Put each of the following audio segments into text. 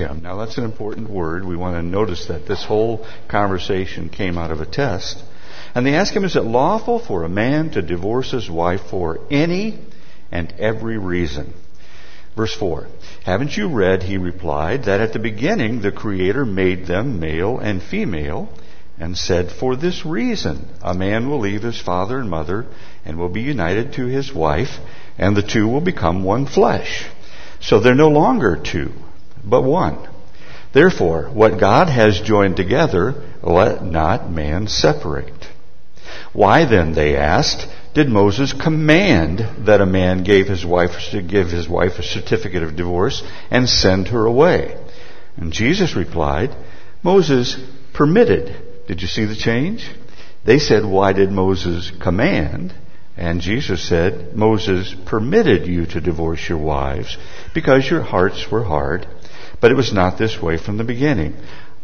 him. Now that's an important word. We want to notice that this whole conversation came out of a test. And they ask him, is it lawful for a man to divorce his wife for any and every reason? Verse 4. Haven't you read, he replied, that at the beginning the Creator made them male and female and said, For this reason a man will leave his father and mother and will be united to his wife and the two will become one flesh. So they're no longer two, but one. Therefore, what God has joined together, let not man separate. Why then, they asked, did Moses command that a man gave his wife give his wife a certificate of divorce and send her away? And Jesus replied, Moses permitted. Did you see the change? They said, why did Moses command? And Jesus said, Moses permitted you to divorce your wives because your hearts were hard, but it was not this way from the beginning.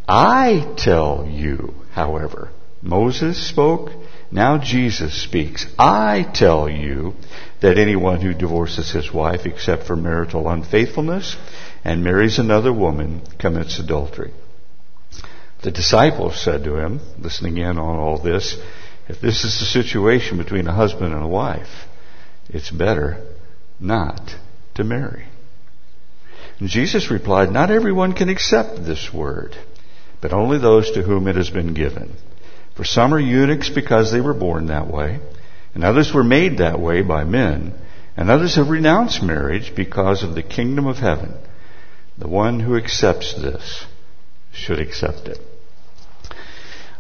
I tell you, however, Moses spoke, now Jesus speaks. I tell you that anyone who divorces his wife except for marital unfaithfulness and marries another woman commits adultery. The disciples said to him, listening in on all this, if this is the situation between a husband and a wife, it's better not to marry. Jesus replied, Not everyone can accept this word, but only those to whom it has been given. For some are eunuchs because they were born that way, and others were made that way by men, and others have renounced marriage because of the kingdom of heaven. The one who accepts this should accept it.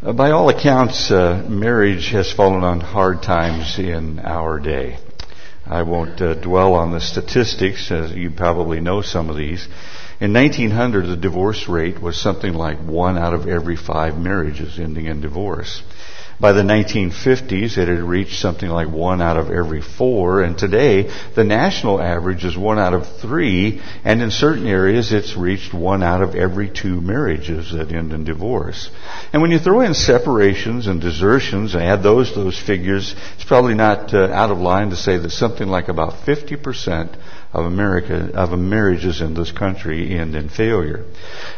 Uh, by all accounts, uh, marriage has fallen on hard times in our day. I won't uh, dwell on the statistics, as you probably know some of these. In 1900, the divorce rate was something like one out of every five marriages ending in divorce. By the 1950s, it had reached something like one out of every four, and today the national average is one out of three, and in certain areas it's reached one out of every two marriages that end in divorce. And when you throw in separations and desertions and add those those figures, it's probably not uh, out of line to say that something like about 50% of America of marriages in this country end in failure.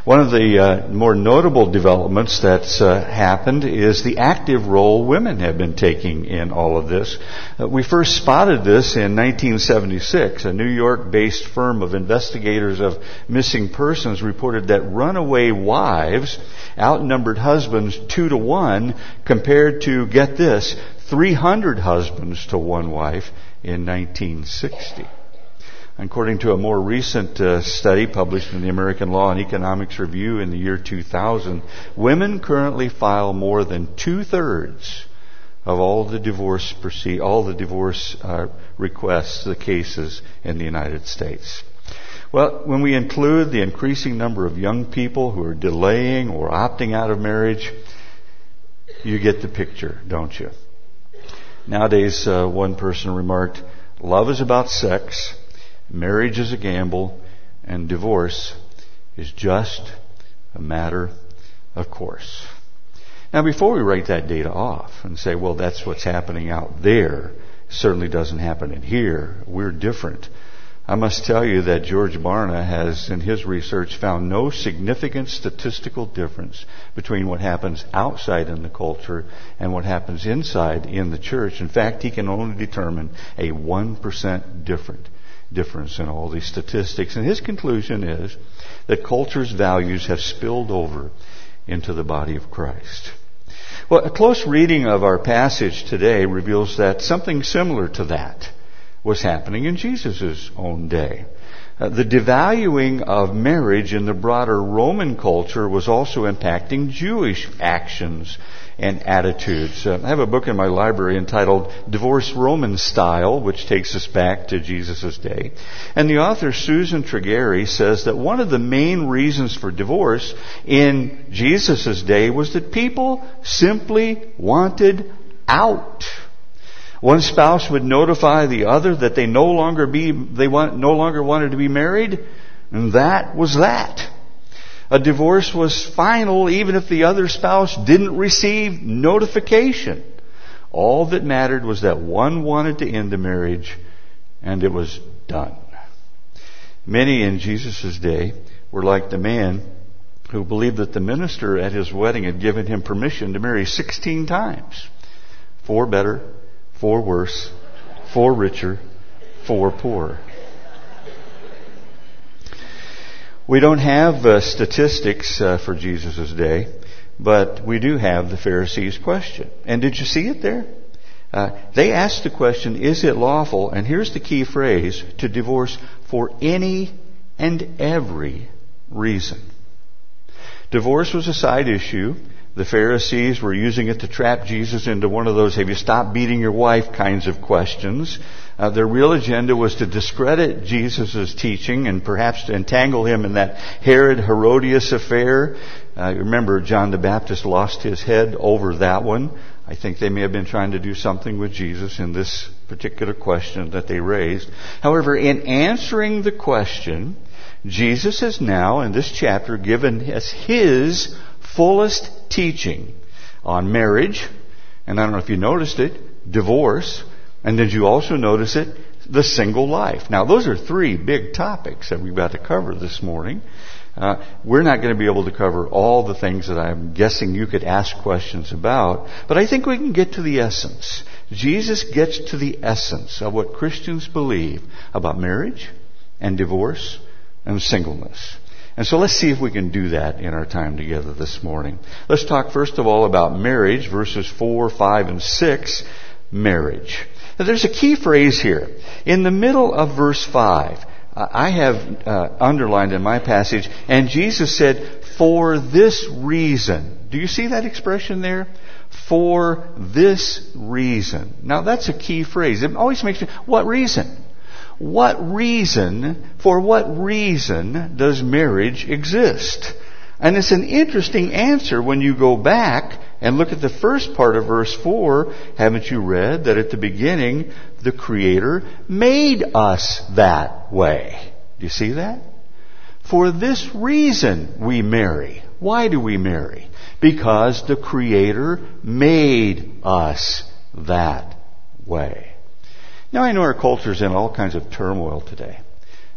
One of the uh, more notable developments that's uh, happened is the active role women have been taking in all of this. Uh, we first spotted this in 1976. A New York-based firm of investigators of missing persons reported that runaway wives outnumbered husbands two to one compared to get this 300 husbands to one wife in 1960. According to a more recent uh, study published in the American Law and Economics Review in the year 2000, women currently file more than two thirds of all the divorce proceed, all the divorce uh, requests, the cases in the United States. Well, when we include the increasing number of young people who are delaying or opting out of marriage, you get the picture, don't you? Nowadays, uh, one person remarked, "Love is about sex." Marriage is a gamble, and divorce is just a matter of course. Now, before we write that data off and say, well, that's what's happening out there, certainly doesn't happen in here, we're different. I must tell you that George Barna has, in his research, found no significant statistical difference between what happens outside in the culture and what happens inside in the church. In fact, he can only determine a 1% difference difference in all these statistics. And his conclusion is that culture's values have spilled over into the body of Christ. Well, a close reading of our passage today reveals that something similar to that was happening in Jesus' own day. Uh, the devaluing of marriage in the broader Roman culture was also impacting Jewish actions and attitudes. Uh, I have a book in my library entitled Divorce Roman Style, which takes us back to Jesus' day. And the author Susan Treggiari says that one of the main reasons for divorce in Jesus' day was that people simply wanted out. One spouse would notify the other that they no longer be, they want, no longer wanted to be married, and that was that. A divorce was final even if the other spouse didn't receive notification. All that mattered was that one wanted to end the marriage and it was done. Many in Jesus' day were like the man who believed that the minister at his wedding had given him permission to marry 16 times. Four better, four worse, four richer, four poorer. We don't have uh, statistics uh, for Jesus' day, but we do have the Pharisees' question. And did you see it there? Uh, they asked the question, is it lawful, and here's the key phrase, to divorce for any and every reason? Divorce was a side issue. The Pharisees were using it to trap Jesus into one of those have you stopped beating your wife kinds of questions. Uh, their real agenda was to discredit Jesus' teaching and perhaps to entangle him in that Herod Herodias affair. Uh, remember, John the Baptist lost his head over that one. I think they may have been trying to do something with Jesus in this particular question that they raised. However, in answering the question, Jesus has now, in this chapter, given us his fullest teaching on marriage, and I don't know if you noticed it, divorce, and did you also notice it? The single life. Now, those are three big topics that we've got to cover this morning. Uh, we're not going to be able to cover all the things that I'm guessing you could ask questions about, but I think we can get to the essence. Jesus gets to the essence of what Christians believe about marriage and divorce and singleness. And so let's see if we can do that in our time together this morning. Let's talk first of all about marriage, verses 4, 5, and 6. Marriage. Now, there's a key phrase here. In the middle of verse 5, I have uh, underlined in my passage, and Jesus said, for this reason. Do you see that expression there? For this reason. Now that's a key phrase. It always makes me, what reason? What reason, for what reason does marriage exist? And it's an interesting answer when you go back and look at the first part of verse 4. Haven't you read that at the beginning, the Creator made us that way? Do you see that? For this reason we marry. Why do we marry? Because the Creator made us that way. Now I know our culture is in all kinds of turmoil today.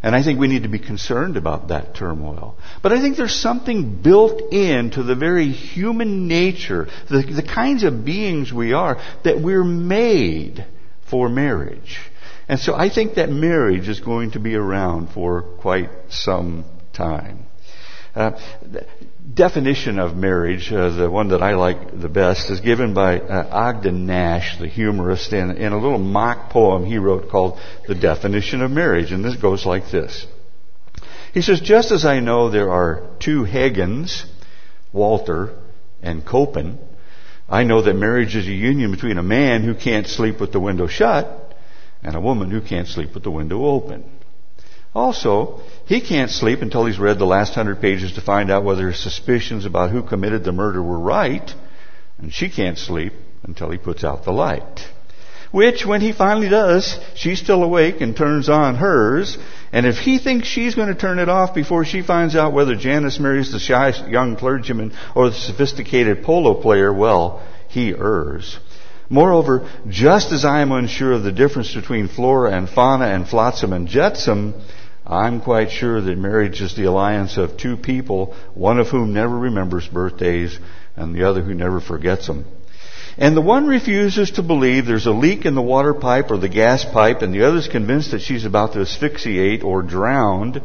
And I think we need to be concerned about that turmoil. But I think there's something built into the very human nature, the, the kinds of beings we are, that we're made for marriage. And so I think that marriage is going to be around for quite some time. Uh, definition of marriage, uh, the one that I like the best, is given by uh, Ogden Nash, the humorist, in, in a little mock poem he wrote called The Definition of Marriage. And this goes like this. He says, just as I know there are two Hagens, Walter and Copen, I know that marriage is a union between a man who can't sleep with the window shut and a woman who can't sleep with the window open. Also, he can't sleep until he's read the last hundred pages to find out whether his suspicions about who committed the murder were right, and she can't sleep until he puts out the light. Which, when he finally does, she's still awake and turns on hers, and if he thinks she's going to turn it off before she finds out whether Janice marries the shy young clergyman or the sophisticated polo player, well, he errs. Moreover, just as I am unsure of the difference between flora and fauna and flotsam and jetsam, I'm quite sure that marriage is the alliance of two people, one of whom never remembers birthdays and the other who never forgets them. And the one refuses to believe there's a leak in the water pipe or the gas pipe, and the other's convinced that she's about to asphyxiate or drowned.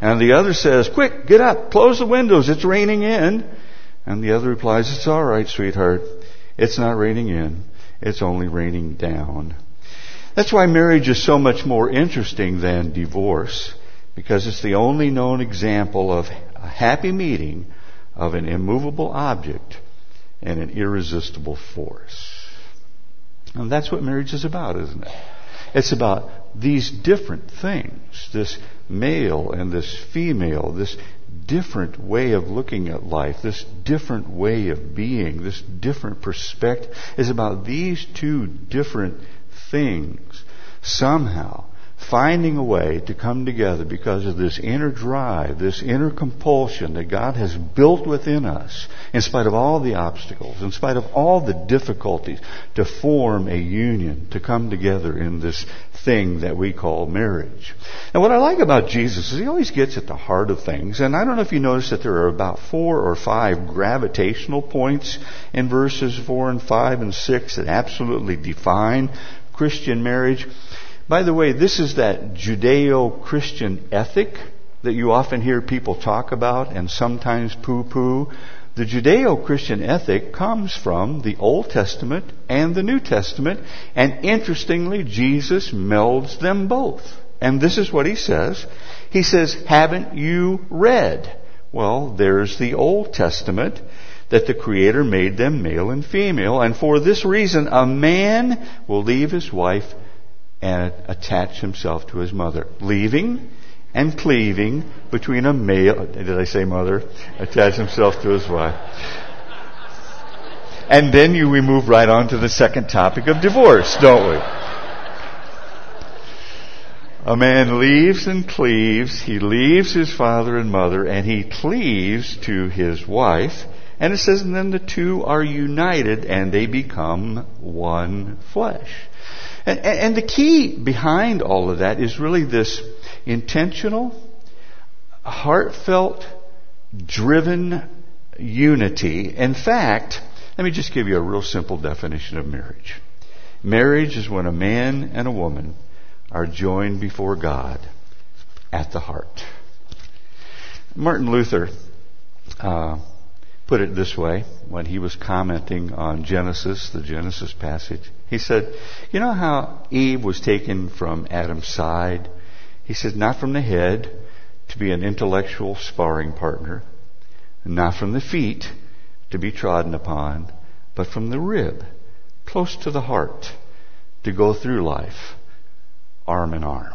And the other says, quick, get up, close the windows, it's raining in. And the other replies, it's alright, sweetheart. It's not raining in. It's only raining down. That's why marriage is so much more interesting than divorce because it's the only known example of a happy meeting of an immovable object and an irresistible force. And that's what marriage is about, isn't it? It's about these different things, this male and this female, this different way of looking at life, this different way of being, this different perspective is about these two different things somehow finding a way to come together because of this inner drive, this inner compulsion that God has built within us, in spite of all the obstacles, in spite of all the difficulties, to form a union, to come together in this thing that we call marriage. And what I like about Jesus is he always gets at the heart of things. And I don't know if you notice that there are about four or five gravitational points in verses four and five and six that absolutely define Christian marriage. By the way, this is that Judeo-Christian ethic that you often hear people talk about and sometimes poo-poo. The Judeo-Christian ethic comes from the Old Testament and the New Testament, and interestingly, Jesus melds them both. And this is what he says. He says, haven't you read? Well, there's the Old Testament that the Creator made them male and female, and for this reason, a man will leave his wife and attach himself to his mother, leaving and cleaving between a male, did I say mother? Attach himself to his wife. And then you, we move right on to the second topic of divorce, don't we? A man leaves and cleaves, he leaves his father and mother, and he cleaves to his wife. And it says, and then the two are united and they become one flesh. And, and, the key behind all of that is really this intentional, heartfelt, driven unity. In fact, let me just give you a real simple definition of marriage. Marriage is when a man and a woman are joined before God at the heart. Martin Luther uh, put it this way when he was commenting on Genesis, the Genesis passage. He said, You know how Eve was taken from Adam's side? He said, Not from the head to be an intellectual sparring partner, not from the feet to be trodden upon, but from the rib, close to the heart, to go through life, arm in arm.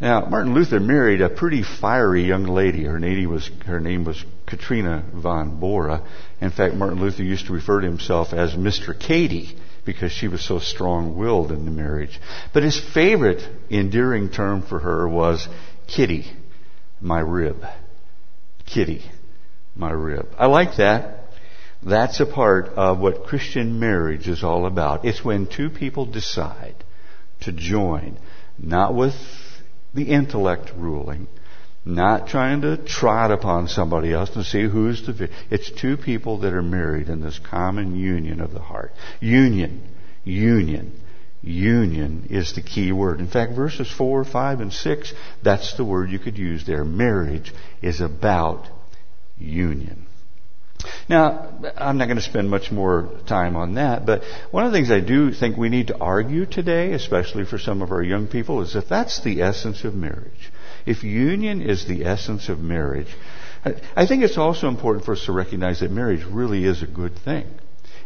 Now, Martin Luther married a pretty fiery young lady. Her name was, her name was Katrina von Bora. In fact, Martin Luther used to refer to himself as Mr. Katie because she was so strong-willed in the marriage. But his favorite endearing term for her was Kitty, my rib. Kitty, my rib. I like that. That's a part of what Christian marriage is all about. It's when two people decide to join, not with the intellect ruling, not trying to trot upon somebody else to see who's the. It's two people that are married in this common union of the heart. Union, union, union is the key word. In fact, verses four, five, and six, that's the word you could use there. Marriage is about union. Now, I'm not going to spend much more time on that, but one of the things I do think we need to argue today, especially for some of our young people, is that that's the essence of marriage, if union is the essence of marriage, I think it's also important for us to recognize that marriage really is a good thing.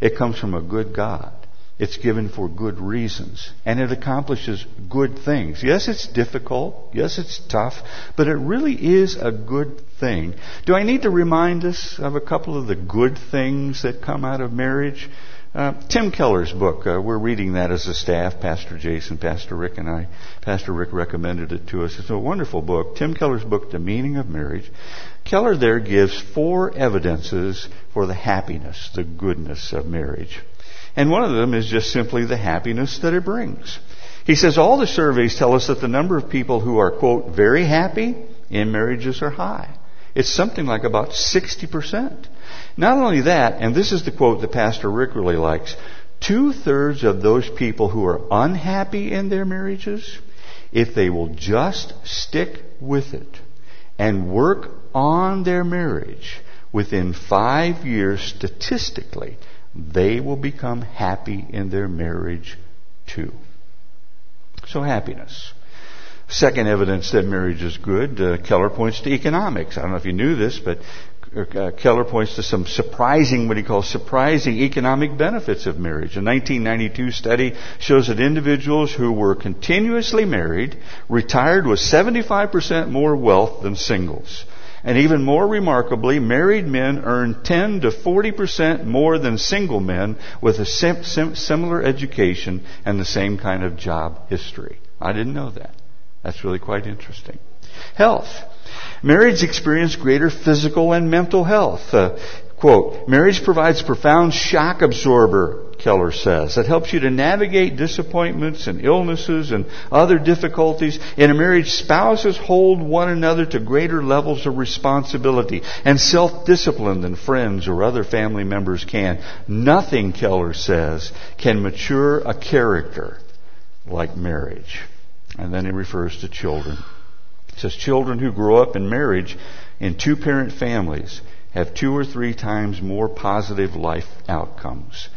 It comes from a good God. It's given for good reasons. And it accomplishes good things. Yes, it's difficult. Yes, it's tough. But it really is a good thing. Do I need to remind us of a couple of the good things that come out of marriage? Uh, Tim Keller's book, uh, we're reading that as a staff, Pastor Jason, Pastor Rick, and I. Pastor Rick recommended it to us. It's a wonderful book. Tim Keller's book, The Meaning of Marriage. Keller there gives four evidences for the happiness, the goodness of marriage. And one of them is just simply the happiness that it brings. He says all the surveys tell us that the number of people who are, quote, very happy in marriages are high. It's something like about 60%. Not only that, and this is the quote that Pastor Rick really likes, two thirds of those people who are unhappy in their marriages, if they will just stick with it and work on their marriage, within five years, statistically, they will become happy in their marriage too. So happiness. Second evidence that marriage is good, uh, Keller points to economics. I don't know if you knew this, but uh, Keller points to some surprising, what he calls surprising economic benefits of marriage. A 1992 study shows that individuals who were continuously married retired with 75% more wealth than singles. And even more remarkably, married men earn 10 to 40% more than single men with a sim- sim- similar education and the same kind of job history. I didn't know that. That's really quite interesting. Health. Marriage experience greater physical and mental health. Uh, quote, marriage provides profound shock absorber Keller says. It helps you to navigate disappointments and illnesses and other difficulties. In a marriage, spouses hold one another to greater levels of responsibility and self-discipline than friends or other family members can. Nothing, Keller says, can mature a character like marriage. And then he refers to children. He says children who grow up in marriage in two parent families have two or three times more positive life outcomes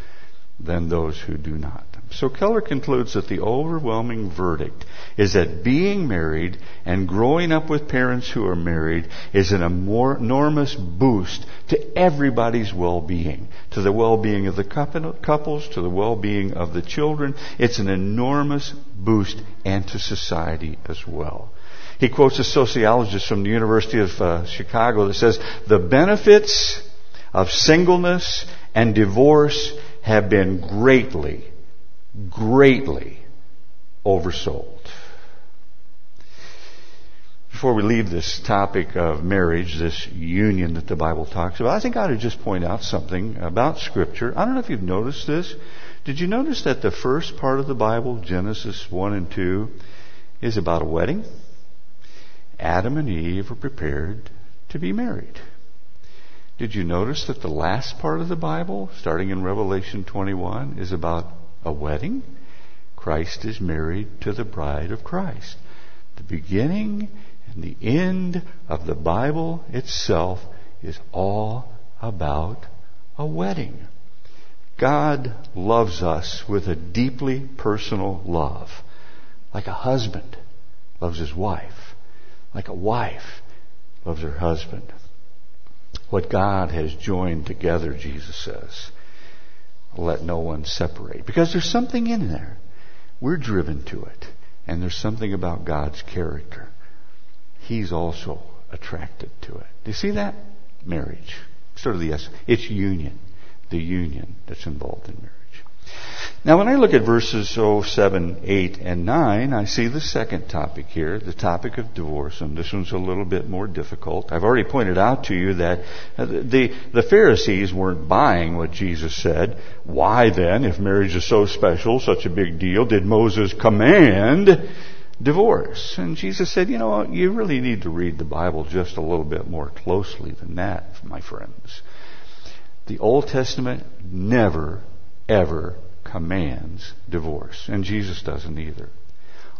than those who do not. So Keller concludes that the overwhelming verdict is that being married and growing up with parents who are married is an enormous boost to everybody's well-being, to the well-being of the couples, to the well-being of the children. It's an enormous boost and to society as well. He quotes a sociologist from the University of uh, Chicago that says, the benefits of singleness and divorce have been greatly, greatly oversold. Before we leave this topic of marriage, this union that the Bible talks about, I think I ought to just point out something about Scripture. I don't know if you've noticed this. Did you notice that the first part of the Bible, Genesis 1 and 2, is about a wedding? Adam and Eve were prepared to be married. Did you notice that the last part of the Bible, starting in Revelation 21, is about a wedding? Christ is married to the bride of Christ. The beginning and the end of the Bible itself is all about a wedding. God loves us with a deeply personal love, like a husband loves his wife like a wife loves her husband. What God has joined together, Jesus says, let no one separate. Because there's something in there. We're driven to it. And there's something about God's character. He's also attracted to it. Do you see that? Marriage. Sort of the essence. It's union. The union that's involved in marriage. Now, when I look at verses 7, 8, and 9, I see the second topic here, the topic of divorce, and this one's a little bit more difficult. I've already pointed out to you that uh, the, the Pharisees weren't buying what Jesus said. Why then, if marriage is so special, such a big deal, did Moses command divorce? And Jesus said, you know, you really need to read the Bible just a little bit more closely than that, my friends. The Old Testament never, ever commands divorce, and Jesus doesn't either.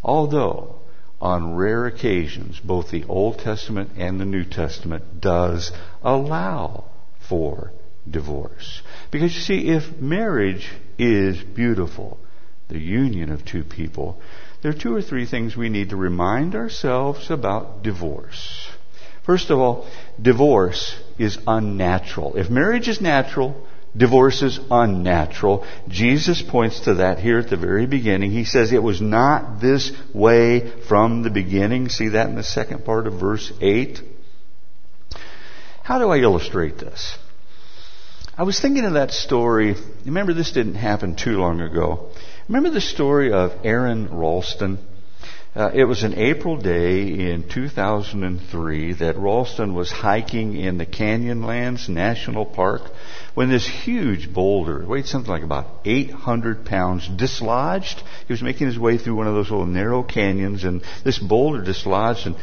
Although, on rare occasions, both the Old Testament and the New Testament does allow for divorce. Because you see, if marriage is beautiful, the union of two people, there are two or three things we need to remind ourselves about divorce. First of all, divorce is unnatural. If marriage is natural, Divorce is unnatural. Jesus points to that here at the very beginning. He says it was not this way from the beginning. See that in the second part of verse 8? How do I illustrate this? I was thinking of that story. Remember, this didn't happen too long ago. Remember the story of Aron Ralston? Uh, it was an April day in 2003 that Ralston was hiking in the Canyonlands National Park when this huge boulder, weighed something like about 800 pounds, dislodged. He was making his way through one of those little narrow canyons, and this boulder dislodged and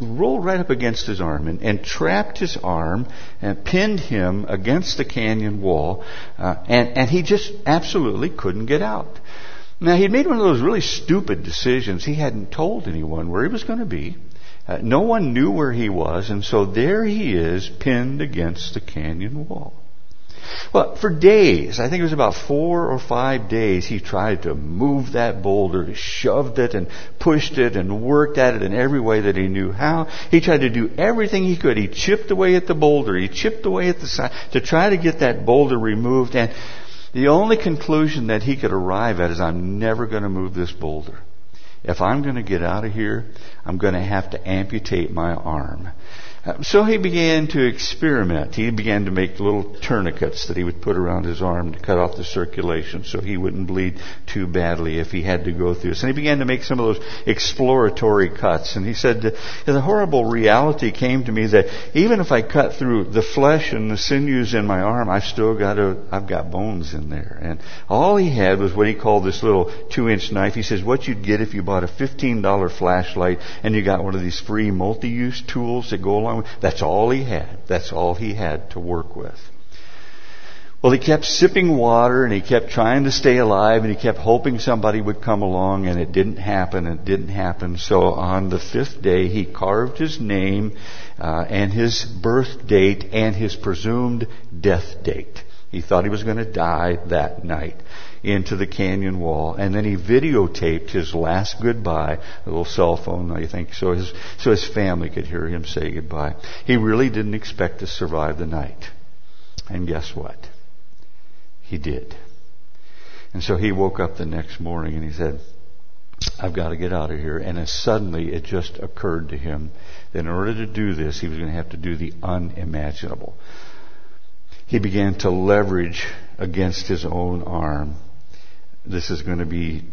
rolled right up against his arm and, and trapped his arm and pinned him against the canyon wall, uh, and, and he just absolutely couldn't get out. Now, he'd made one of those really stupid decisions. He hadn't told anyone where he was going to be. Uh, no one knew where he was, and so there he is, pinned against the canyon wall. Well, for days, I think it was about four or five days, he tried to move that boulder. He shoved it and pushed it and worked at it in every way that he knew how. He tried to do everything he could. He chipped away at the boulder. He chipped away at the side to try to get that boulder removed. And the only conclusion that he could arrive at is I'm never going to move this boulder. If I'm going to get out of here, I'm going to have to amputate my arm. So he began to experiment. He began to make little tourniquets that he would put around his arm to cut off the circulation so he wouldn't bleed too badly if he had to go through this. And he began to make some of those exploratory cuts. And he said, the horrible reality came to me that even if I cut through the flesh and the sinews in my arm, I've still got a, I've got bones in there. And all he had was what he called this little two inch knife. He says, what you'd get if you bought a $15 flashlight and you got one of these free multi-use tools that go along That's all he had. That's all he had to work with. Well, he kept sipping water and he kept trying to stay alive and he kept hoping somebody would come along and it didn't happen. It didn't happen. So on the fifth day, he carved his name uh, and his birth date and his presumed death date. He thought he was going to die that night into the canyon wall. And then he videotaped his last goodbye, a little cell phone, I think, so his, so his family could hear him say goodbye. He really didn't expect to survive the night. And guess what? He did. And so he woke up the next morning and he said, I've got to get out of here. And as suddenly it just occurred to him that in order to do this, he was going to have to do the unimaginable. He began to leverage against his own arm this is going to be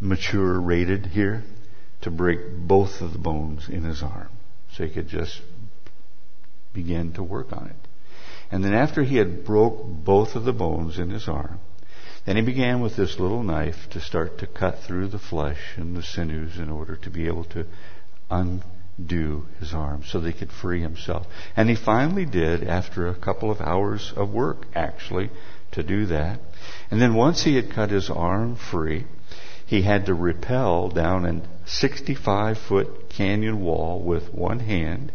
mature rated here to break both of the bones in his arm so he could just begin to work on it. And then after he had broke both of the bones in his arm, then he began with this little knife to start to cut through the flesh and the sinews in order to be able to undo his arm so that he could free himself. And he finally did after a couple of hours of work, actually, to do that. And then once he had cut his arm free, he had to rappel down a 65 foot canyon wall with one hand.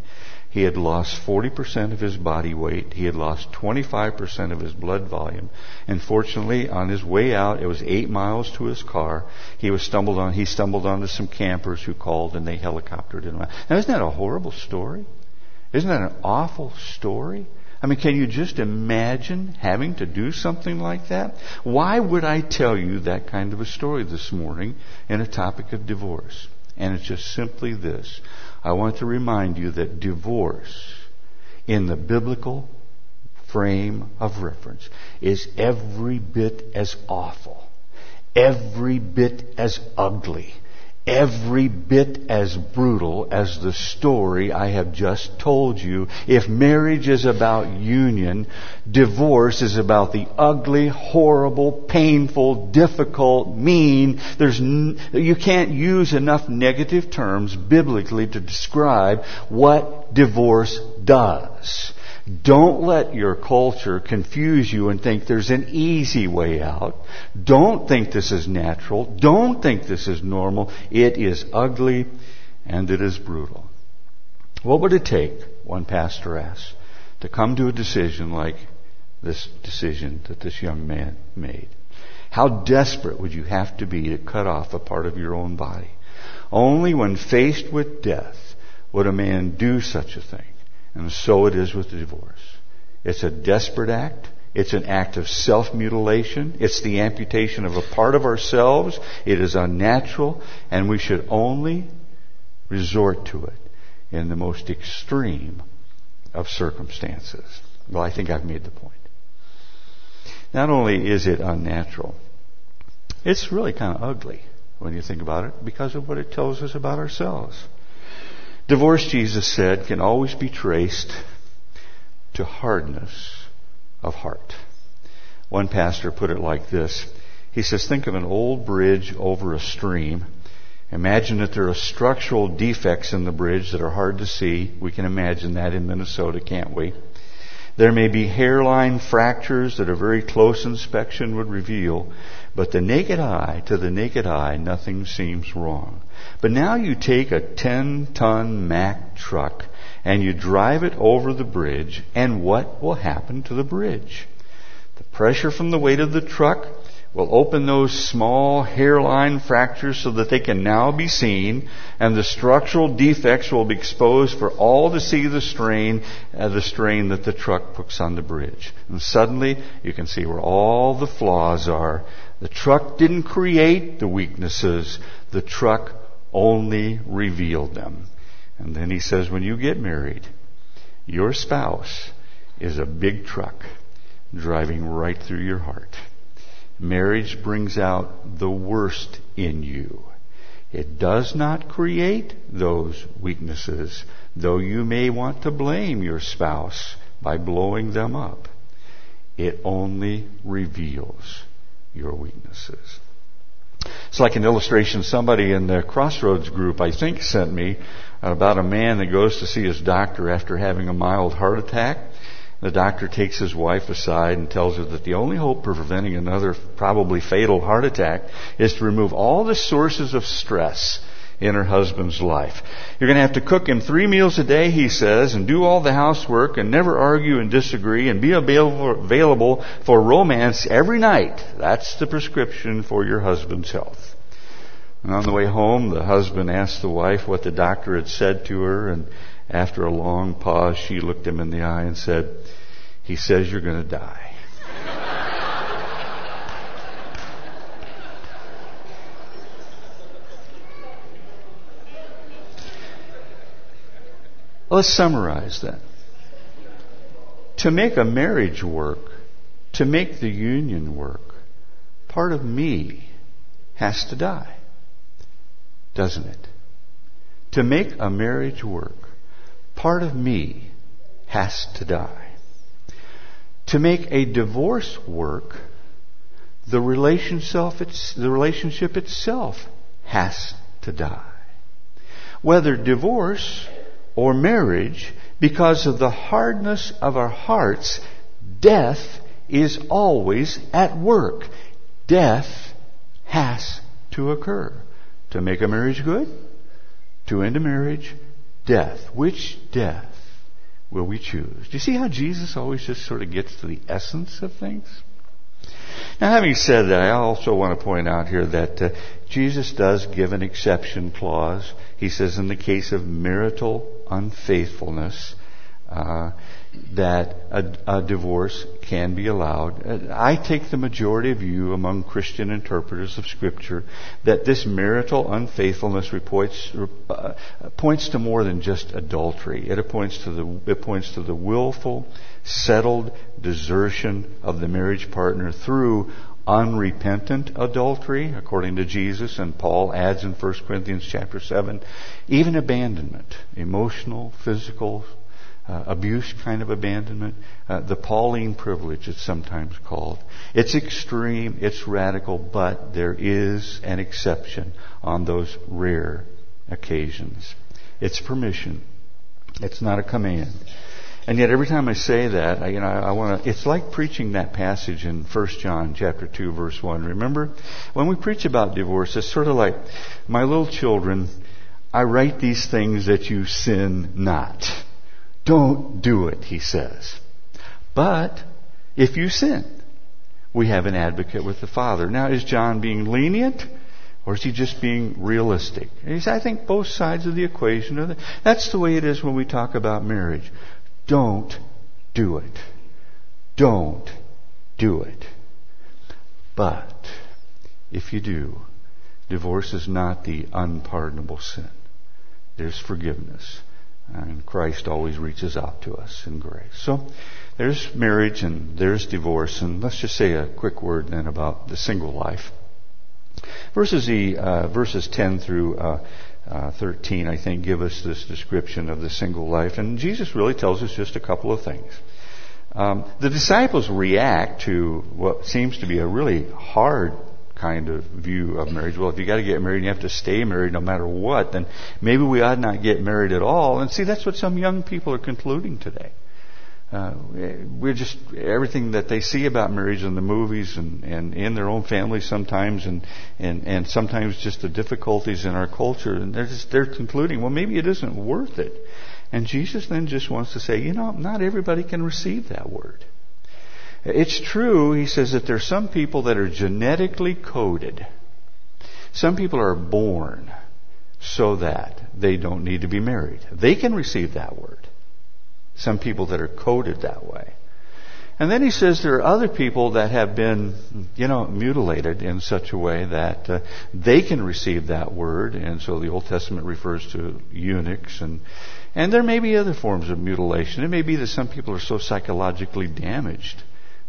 He had lost 40% of his body weight. He had lost 25% of his blood volume. And fortunately, on his way out, it was eight miles to his car. He was stumbled on, he stumbled onto some campers who called and they helicoptered him out. Now isn't that a horrible story? Isn't that an awful story? I mean, can you just imagine having to do something like that? Why would I tell you that kind of a story this morning in a topic of divorce? And it's just simply this. I want to remind you that divorce in the biblical frame of reference is every bit as awful, every bit as ugly, every bit as brutal as the story I have just told you. If marriage is about union, divorce is about the ugly, horrible, painful, difficult, mean. There's n- you can't use enough negative terms biblically to describe what divorce does. Don't let your culture confuse you and think there's an easy way out. Don't think this is natural. Don't think this is normal. It is ugly and it is brutal. What would it take, one pastor asked, to come to a decision like this decision that this young man made? How desperate would you have to be to cut off a part of your own body? Only when faced with death would a man do such a thing. And so it is with divorce. It's a desperate act. It's an act of self-mutilation. It's the amputation of a part of ourselves. It is unnatural, and we should only resort to it in the most extreme of circumstances. Well, I think I've made the point. Not only is it unnatural, it's really kind of ugly when you think about it because of what it tells us about ourselves. Divorce, Jesus said, can always be traced to hardness of heart. One pastor put it like this. He says, think of an old bridge over a stream. Imagine that there are structural defects in the bridge that are hard to see. We can imagine that in Minnesota, can't we? There may be hairline fractures that a very close inspection would reveal, but the naked eye, to the naked eye, nothing seems wrong. But now you take a 10 ton Mack truck and you drive it over the bridge, and what will happen to the bridge? The pressure from the weight of the truck will open those small hairline fractures so that they can now be seen, and the structural defects will be exposed for all to see the strain, uh, the strain that the truck puts on the bridge. And suddenly, you can see where all the flaws are. The truck didn't create the weaknesses. The truck only revealed them. And then he says, when you get married, Your spouse is a big truck driving right through your heart. Marriage brings out the worst in you. It does not create those weaknesses, though you may want to blame your spouse by blowing them up. It only reveals your weaknesses. It's like an illustration somebody in the Crossroads group, I think, sent me about a man that goes to see his doctor after having a mild heart attack. The doctor takes his wife aside and tells her that the only hope for preventing another probably fatal heart attack is to remove all the sources of stress in her husband's life. You're going to have to cook him three meals a day, he says, and do all the housework and never argue and disagree and be available for romance every night. That's the prescription for your husband's health. And on the way home, the husband asked the wife what the doctor had said to her, and after a long pause, she looked him in the eye and said, He says you're going to die. Let's summarize that. To make a marriage work, to make the union work, part of me has to die. Doesn't it? To make a marriage work, part of me has to die. To make a divorce work, the relationship itself has to die. Whether divorce or marriage, because of the hardness of our hearts, death is always at work. Death has to occur. To make a marriage good, to end a marriage, death. Which death will we choose? Do you see how Jesus always just sort of gets to the essence of things? Now, having said that, I also want to point out here that uh, Jesus does give an exception clause. He says, in the case of marital unfaithfulness, uh, that a, a, divorce can be allowed. I take the majority of you among Christian interpreters of Scripture that this marital unfaithfulness reports, uh, points to more than just adultery. It points to the it points to the willful, settled desertion of the marriage partner through unrepentant adultery, according to Jesus, and Paul adds in 1 Corinthians chapter 7, even abandonment, emotional, physical, uh, abuse kind of abandonment, uh, the Pauline privilege it's sometimes called. It's extreme, it's radical, but there is an exception on those rare occasions. It's permission. It's not a command. And yet, every time I say that, I, you know, I, I want to. It's like preaching that passage in 1 John chapter two, verse one. Remember, when we preach about divorce, it's sort of like, my little children, I write these things that you sin not. Don't do it, he says. But if you sin, we have an advocate with the Father. Now, is John being lenient? Or is he just being realistic? I think both sides of the equation are the, that's the way it is when we talk about marriage. Don't do it. Don't do it. But if you do, divorce is not the unpardonable sin. There's forgiveness. And Christ always reaches out to us in grace. So there's marriage and there's divorce. And let's just say a quick word then about the single life. Verses, uh, verses 10 through uh, uh, 13, I think, give us this description of the single life. And Jesus really tells us just a couple of things. Um, the disciples react to what seems to be a really hard kind of view of marriage. Well, if you got to get married, and you have to stay married no matter what. Then maybe we ought not get married at all. And see, that's what some young people are concluding today. Uh, we're just everything that they see about marriage in the movies and, and in their own families sometimes and, and, and sometimes just the difficulties in our culture and they're just they're concluding well maybe it isn't worth it. And Jesus then just wants to say you know not everybody can receive that word. It's true he says that there's some people that are genetically coded. Some people are born so that they don't need to be married. They can receive that word some people that are coded that way. And then he says there are other people that have been, you know, mutilated in such a way that uh, they can receive that word. And so the Old Testament refers to eunuchs and, and there may be other forms of mutilation. It may be that some people are so psychologically damaged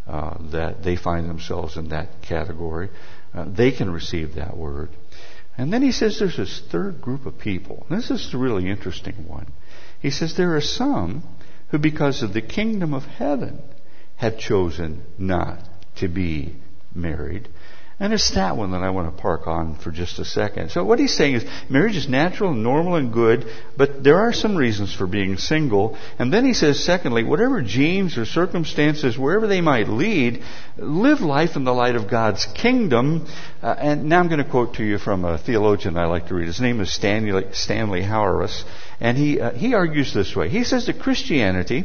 uh, that they find themselves in that category. Uh, they can receive that word. And then he says there's this third group of people. This is a really interesting one. He says there are some who, because of the kingdom of heaven, have chosen not to be married. And it's that one that I want to park on for just a second. So what he's saying is marriage is natural normal and good, but there are some reasons for being single. And then he says, secondly, whatever genes or circumstances, wherever they might lead, live life in the light of God's kingdom. Uh, and now I'm going to quote to you from a theologian I like to read. His name is Stanley, Stanley Hauerwas. And he, uh, he argues this way. He says that Christianity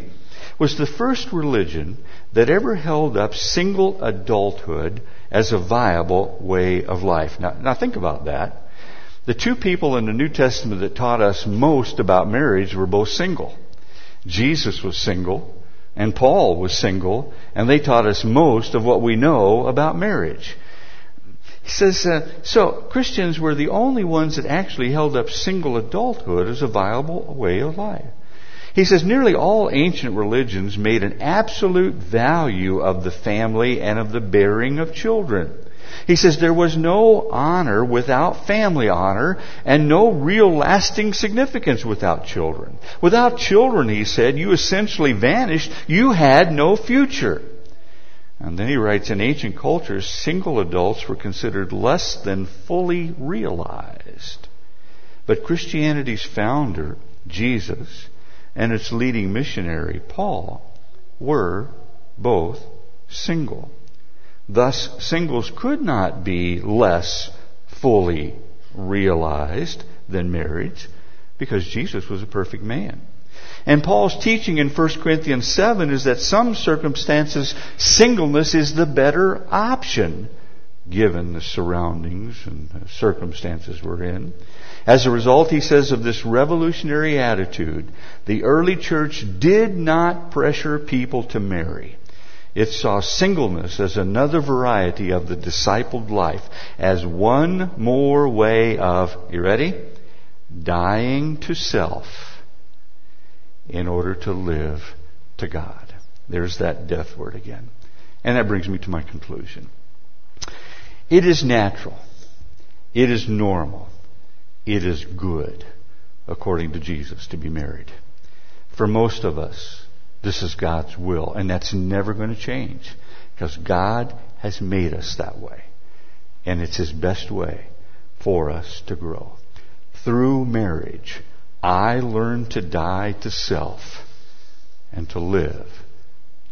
was the first religion that ever held up single adulthood as a viable way of life. Now, now think about that. The two people in the New Testament that taught us most about marriage were both single. Jesus was single, and Paul was single, and they taught us most of what we know about marriage. He says, uh, so Christians were the only ones that actually held up single adulthood as a viable way of life. He says nearly all ancient religions made an absolute value of the family and of the bearing of children. He says there was no honor without family honor and no real lasting significance without children. Without children, he said, you essentially vanished. You had no future. And then he writes, in ancient cultures, single adults were considered less than fully realized. But Christianity's founder, Jesus, and its leading missionary, Paul, were both single. Thus, singles could not be less fully realized than marriage because Jesus was a perfect man. And Paul's teaching in 1 Corinthians 7 is that some circumstances singleness is the better option given the surroundings and circumstances we're in. As a result, he says, of this revolutionary attitude, the early church did not pressure people to marry. It saw singleness as another variety of the discipled life, as one more way of, you ready? Dying to self in order to live to God. There's that death word again. And that brings me to my conclusion. It is natural. It is normal it is good, according to Jesus, to be married. For most of us, this is God's will, and that's never going to change because God has made us that way. And it's His best way for us to grow. Through marriage, I learned to die to self and to live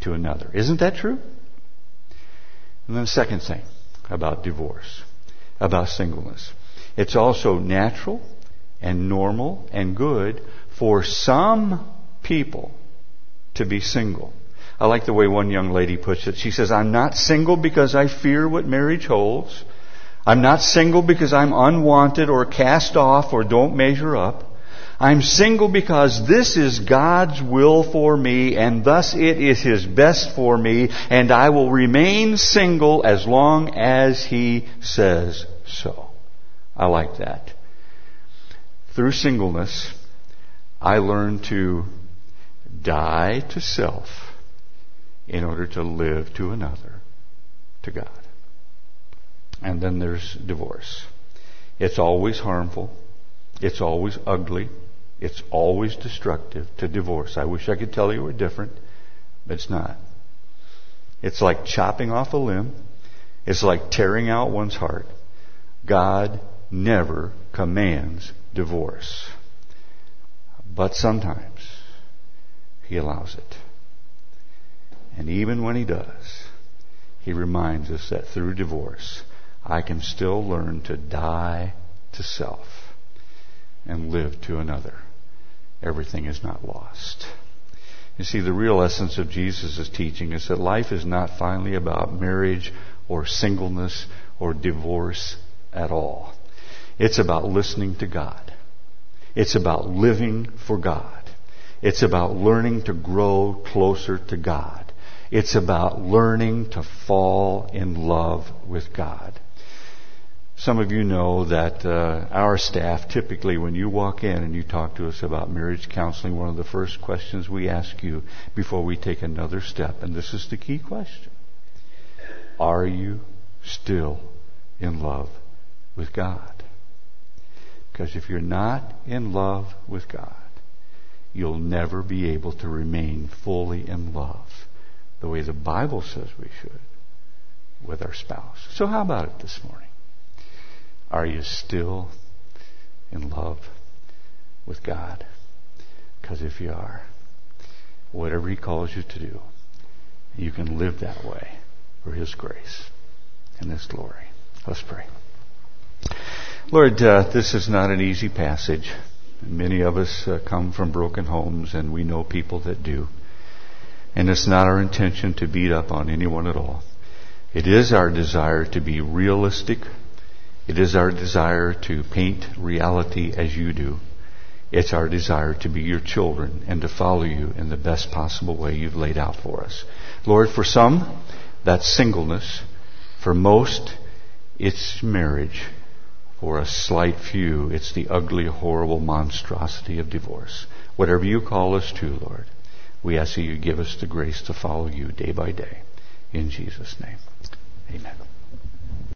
to another. Isn't that true? And then the second thing about divorce, about singleness. It's also natural and normal and good for some people to be single. I like the way one young lady puts it. She says, I'm not single because I fear what marriage holds. I'm not single because I'm unwanted or cast off or don't measure up. I'm single because this is God's will for me and thus it is His best for me and I will remain single as long as He says so. I like that. Through singleness, I learned to die to self in order to live to another, to God. And then there's divorce. It's always harmful. It's always ugly. It's always destructive to divorce. I wish I could tell you we're different, but it's not. It's like chopping off a limb. It's like tearing out one's heart. God never commands divorce. But sometimes he allows it. And even when he does, he reminds us that through divorce, I can still learn to die to self and live to another. Everything is not lost. You see, the real essence of Jesus' teaching is that life is not finally about marriage or singleness or divorce at all. It's about listening to God. It's about living for God. It's about learning to grow closer to God. It's about learning to fall in love with God. Some of you know that uh, our staff typically, when you walk in and you talk to us about marriage counseling, one of the first questions we ask you before we take another step, and this is the key question Are you still in love with God? Because if you're not in love with God, you'll never be able to remain fully in love the way the Bible says we should with our spouse. So, how about it this morning? Are you still in love with God? Because if you are, whatever He calls you to do, you can live that way for His grace and His glory. Let's pray. Lord, uh, this is not an easy passage. Many of us uh, come from broken homes, and we know people that do. And it's not our intention to beat up on anyone at all. It is our desire to be realistic. It is our desire to paint reality as you do. It's our desire to be your children and to follow you in the best possible way you've laid out for us. Lord, for some, that's singleness. For most, it's marriage. For a slight few, it's the ugly, horrible monstrosity of divorce. Whatever you call us to, Lord, we ask that you give us the grace to follow you day by day. In Jesus' name, amen.